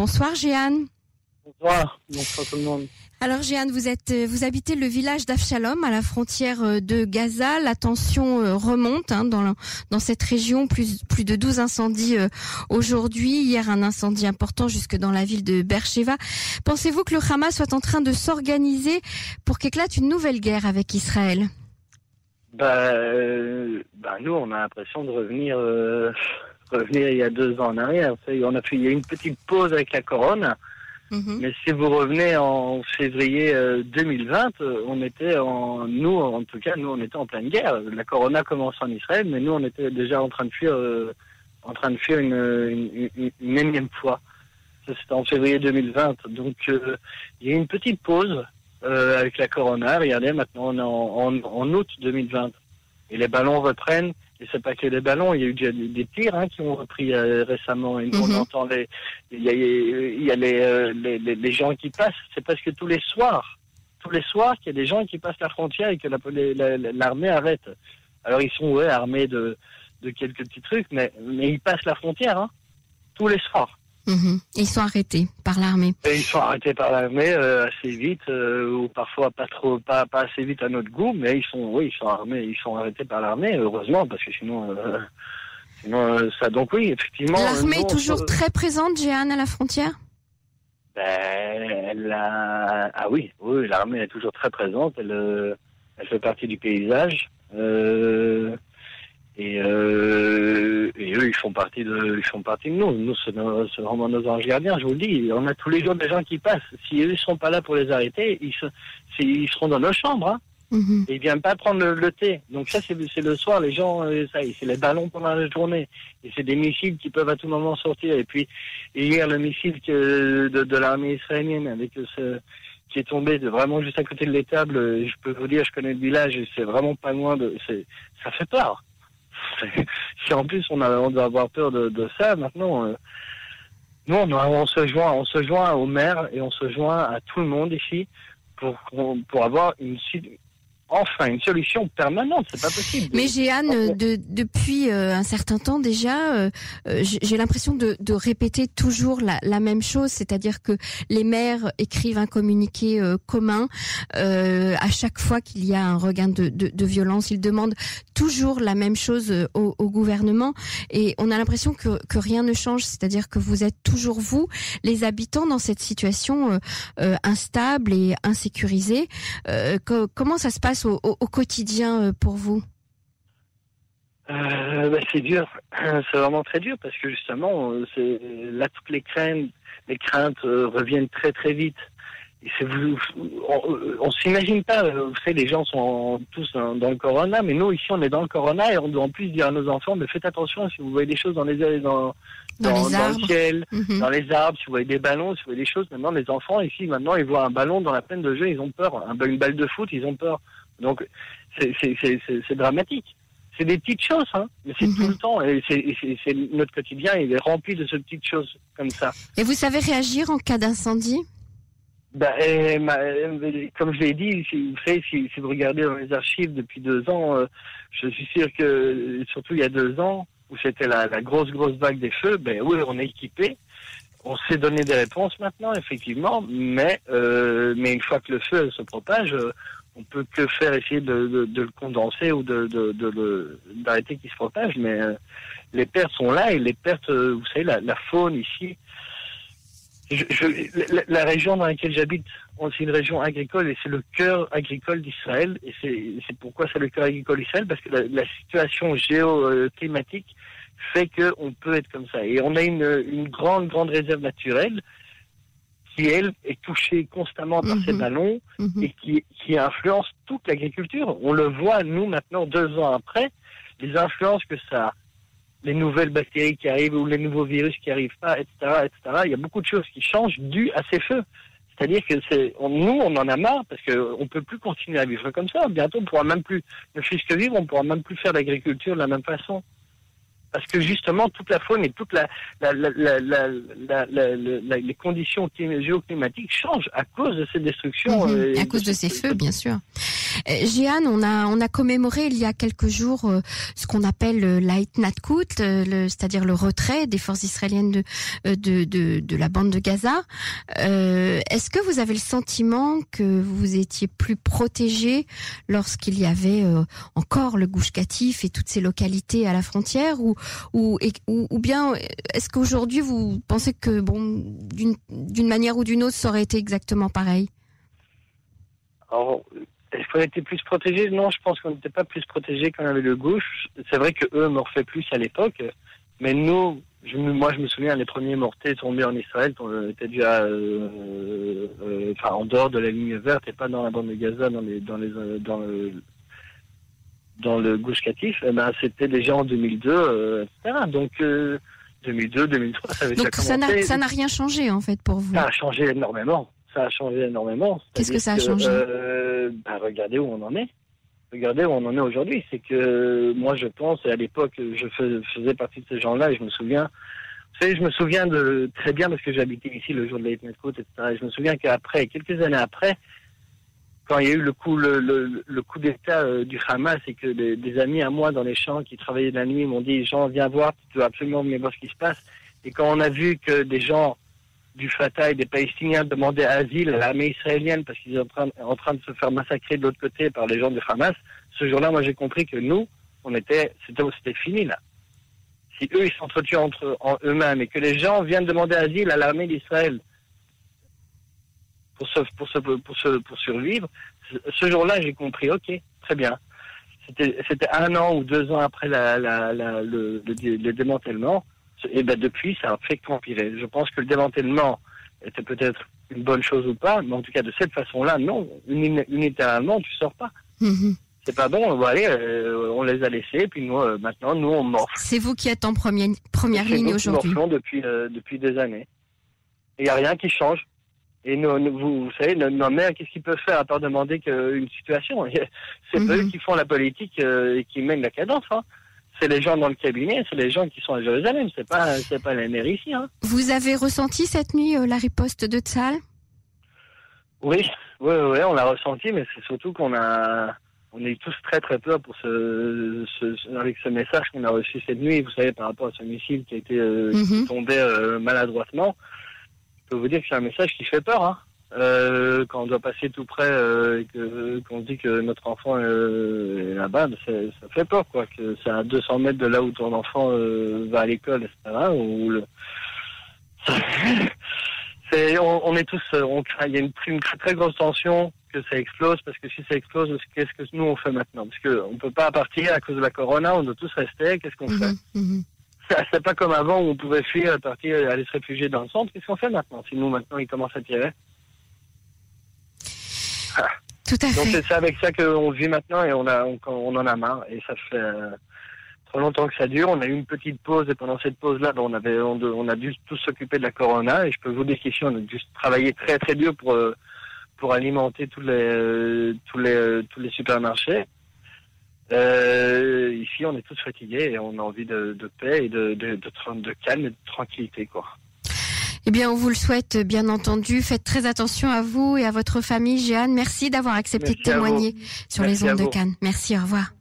Bonsoir Jeanne. Bonsoir, bonsoir tout le monde. Alors Jeanne, vous êtes, euh, vous habitez le village d'Afshalom à la frontière euh, de Gaza. La tension euh, remonte hein, dans, dans cette région. Plus, plus de 12 incendies aujourd'hui. Hier, un incendie important jusque dans la ville de Beersheba. Pensez-vous que le Hamas soit en train de s'organiser pour qu'éclate une nouvelle guerre avec Israël? Bah, bah, nous, on a l'impression de revenir, revenir il y a deux ans en arrière. On a fait, il y a une petite pause avec la couronne. Mhm. Mais si vous revenez en février 2020, euh, euh, on était en, nous, en tout cas, nous, on était en pleine guerre. La Corona commence en Israël, mais nous, on était déjà en train de fuir, euh, en train de fuir une, une, une, énième fois. C'était en février 2020. Donc, il y a une petite pause avec la Corona. Regardez, maintenant, on est en, en, en août 2020. Et les ballons reprennent. Et c'est pas que les ballons, il y a eu des, des tirs hein, qui ont repris euh, récemment. Et on mhm. entend les, il y a, il y a les, euh, les, les, gens qui passent. C'est presque tous les soirs, tous les soirs qu'il y a des gens qui passent la frontière et que l'armée arrête. Alors ils sont ouais, armés de, de quelques petits trucs, mais, mais ils passent la frontière hein, tous les soirs. Mhm. Ils sont arrêtés par l'armée. Ils sont arrêtés par l'armée euh, assez vite, euh, ou parfois pas trop, pas, pas assez vite à notre goût, mais ils sont, oui, ils sont armés, ils sont arrêtés par l'armée, heureusement, parce que sinon, euh, sinon ça. Donc oui, effectivement. L'armée est toujours très présente, Jeanne, à la frontière? Ben, ah oui, oui, l'armée est toujours très présente. Elle, elle fait partie du paysage. Et, eux, ils font partie de, ils font partie de nous. Nous, c'est vraiment nos anges gardiens. Je vous le dis, on a tous les jours des gens qui passent. Si eux ne sont pas là pour les arrêter, ils, ils seront dans nos chambres. Hein. Et ils viennent pas prendre le, thé. Donc ça, c'est le soir. Les gens, euh, ça, c'est les ballons pendant la journée. Et c'est des missiles qui peuvent à tout moment sortir. Et puis hier, le missile que, de, de l'armée israélienne avec ce qui est tombé de vraiment juste à côté de l'étable. Je peux vous dire, je connais le village c'est vraiment pas loin de. Ça fait peur. si en plus on, a, on doit avoir peur de, ça, maintenant, euh, nous on, on, se joint, on se joint au maire et on se joint à tout le monde ici pour, pour avoir une, enfin une solution permanente. C'est pas possible. Mais Jeanne, de, depuis euh, un certain temps déjà, euh, euh, j'ai l'impression de, de, répéter toujours la, la même chose, c'est-à-dire que les maires écrivent un communiqué commun à chaque fois qu'il y a un regain de, de, violence. Ils demandent toujours la même chose au, au gouvernement et on a l'impression que, que, rien ne change, c'est-à-dire que vous êtes toujours vous, les habitants, dans cette situation instable et insécurisée. comment ça se passe au, quotidien euh, pour vous euh, bah, c'est dur, c'est vraiment très dur parce que justement, euh, c'est là toutes les craintes, les craintes reviennent très très vite. Et on, on s'imagine pas, vous savez, les gens sont tous dans, le corona, mais nous ici on est dans le corona et on doit en plus dire à nos enfants, mais faites attention si vous voyez des choses dans les dans dans, le ciel, mhm. dans les arbres, si vous voyez des ballons, si vous voyez des choses. Maintenant, les enfants ici, maintenant, ils voient un ballon dans la peine de jeu, ils ont peur. Un, une balle de foot, ils ont peur. Donc, c'est dramatique. C'est des petites choses, hein, mais c'est tout mhm. le temps. Et c'est notre quotidien, il est rempli de ces petites choses comme ça. Et vous savez réagir en cas d'incendie? Ben, comme je l'ai dit, si, vous savez, si, vous regardez dans les archives depuis deux ans, euh, je suis sûr que, surtout il y a deux ans, où c'était la, grosse, grosse vague des feux, ben oui, on est équipé. On sait donner des réponses maintenant, effectivement, mais, euh, mais une fois que le feu se propage, on peut que faire essayer de, le condenser ou d'arrêter qu'il se propage, mais euh, les pertes sont là et les pertes, euh, vous savez, la, faune ici. la, région dans laquelle j'habite, c'est une région agricole et c'est le cœur agricole d'Israël. Et c'est, pourquoi c'est le cœur agricole d'Israël Parce que la, situation géoclimatique fait qu'on peut être comme ça. Et on a une grande, grande réserve naturelle qui, elle, est touchée constamment par ces mhm. ballons mhm. et qui, qui influence toute l'agriculture. On le voit, nous, maintenant, deux ans après, les influences que ça a, les nouvelles bactéries qui arrivent ou les nouveaux virus qui arrivent pas, etc., etc. Il y a beaucoup de choses qui changent dues à ces feux. C'est-à-dire que c'est, nous, on en a marre parce qu'on ne peut plus continuer à vivre comme ça. Bientôt, on pourra même plus, ne fût que vivre, on pourra même plus faire l'agriculture de la même façon. Parce que justement toute la faune et toutes la, la, les conditions géoclimatiques changent à cause de ces destructions. Mhm. Euh, à cause de ces feux, bien sûr. Euh, Jeanne, on a on a commémoré il y a quelques jours euh, ce qu'on appelle le Natkut, c'est-à-dire le retrait des forces israéliennes de de, de, de la bande de Gaza. Est-ce que vous avez le sentiment que vous étiez plus protégé lorsqu'il y avait encore le Gouche Katif et toutes ces localités à la frontière ou ou, ou, bien est-ce qu'aujourd'hui vous pensez que bon d'une manière ou d'une autre ça aurait été exactement pareil? Alors, est-ce qu'on était plus protégés? Non, je pense qu'on n'était pas plus protégés quand on avait le gauche. C'est vrai que eux morfaient plus à l'époque, mais nous, moi, je me souviens, les premiers mortiers tombés en Israël était déjà euh, euh, enfin, en dehors de la ligne verte et pas dans la bande de Gaza, dans les, dans les, dans le, dans le Gouche Catif, eh ben, c'était déjà en 2002, euh, etc. Donc, 2002, 2003, ça avait Donc ça n'a rien changé, en fait, pour vous? Ça a changé énormément. Ça a changé énormément. Qu'est-ce que ça a changé? Euh, ben, Regardez où on en est. Regardez où on en est aujourd'hui. C'est que moi, je pense, et à l'époque, je faisais partie de ces gens-là, et je me souviens, vous savez, je me souviens de très bien parce que j'habitais ici le jour de la Côte, etc. Et je me souviens qu'après, quelques années après, quand il y a eu le coup, le, le, coup d'État euh, du Hamas et que des, amis à moi dans les champs qui travaillaient la nuit m'ont dit Jean, viens voir, tu dois absolument venir voir ce qui se passe. Et quand on a vu que des gens du Fatah et des Palestiniens demandaient asile à l'armée israélienne parce qu'ils étaient en train, de se faire massacrer de l'autre côté par les gens du Hamas, ce jour-là, moi j'ai compris que nous, on était, c'était, fini là. Si eux ils s'entretuent entre eux-mêmes et que les gens viennent demander asile à l'armée d'Israël pour, pour, pour, pour survivre. Ce jour-là, j'ai compris, ok, très bien. C'était un an ou deux ans après la, la, le, le, démantèlement. Et ben depuis, ça a fait qu'empirer. Je pense que le démantèlement était peut-être une bonne chose ou pas, mais en tout cas de cette façon-là, non. Unilatéralement, tu sors pas. Mm-hmm. C'est pas bon. On va aller, euh, on les a laissés, puis nous, euh, maintenant, nous, on morfle. C'est vous qui êtes en première, première ligne aujourd'hui. Nous depuis euh, depuis des années. Il n'y a rien qui change. Et nous, vous, vous, savez, nos, mères, qu'est-ce qu'ils peuvent faire à part demander qu'une situation? C'est eux mhm. qui font la politique euh, et qui mènent la cadence. Hein. C'est les gens dans le cabinet, c'est les gens qui sont à Jérusalem. C'est pas, c'est pas les mères ici. Hein. Vous avez ressenti cette nuit euh, la riposte de Tzal Oui, oui, oui, on l'a ressenti, mais c'est surtout qu'on a, on est tous très très peur pour ce, ce, avec ce message qu'on a reçu cette nuit. Vous savez, par rapport à ce missile qui a été euh, mhm. tombé maladroitement peux vous dire que c'est un message qui fait peur. Hein. Euh, quand on doit passer tout près euh, et qu'on dit que notre enfant est là-bas, ben, ça fait peur, quoi. Que c'est à 200 mètres de là où ton enfant euh, va à l'école, etc. Ou le... c'est, on, est tous, on il y a une, une, très grosse tension que ça explose parce que si ça explose, qu'est-ce que nous on fait maintenant? Parce que on peut pas partir à cause de la corona, on doit tous rester. Qu'est-ce qu'on fait? mhm, mhm c'est pas comme avant où on pouvait fuir, partir, aller se réfugier dans le centre. Qu'est-ce qu'on fait maintenant Si nous, maintenant, ils commencent à tirer. Ah. Tout à Donc c'est ça avec ça qu'on vit maintenant et on, a, on, en a marre. Et ça fait euh, trop longtemps que ça dure. On a eu une petite pause et pendant cette pause-là, ben, on, avait, on, a dû tous s'occuper de la corona. Et je peux vous dire qu'ici, on a dû travailler très très dur pour, euh, pour alimenter tous les, euh, tous les, tous les supermarchés. Euh, ici, on est tous fatigués et on a envie de, paix et de, de, de, calme et de tranquillité, quoi. Eh bien, on vous le souhaite, bien entendu. Faites très attention à vous et à votre famille, Jeanne. Merci d'avoir accepté de témoigner sur les ondes de Cannes. Merci, au revoir.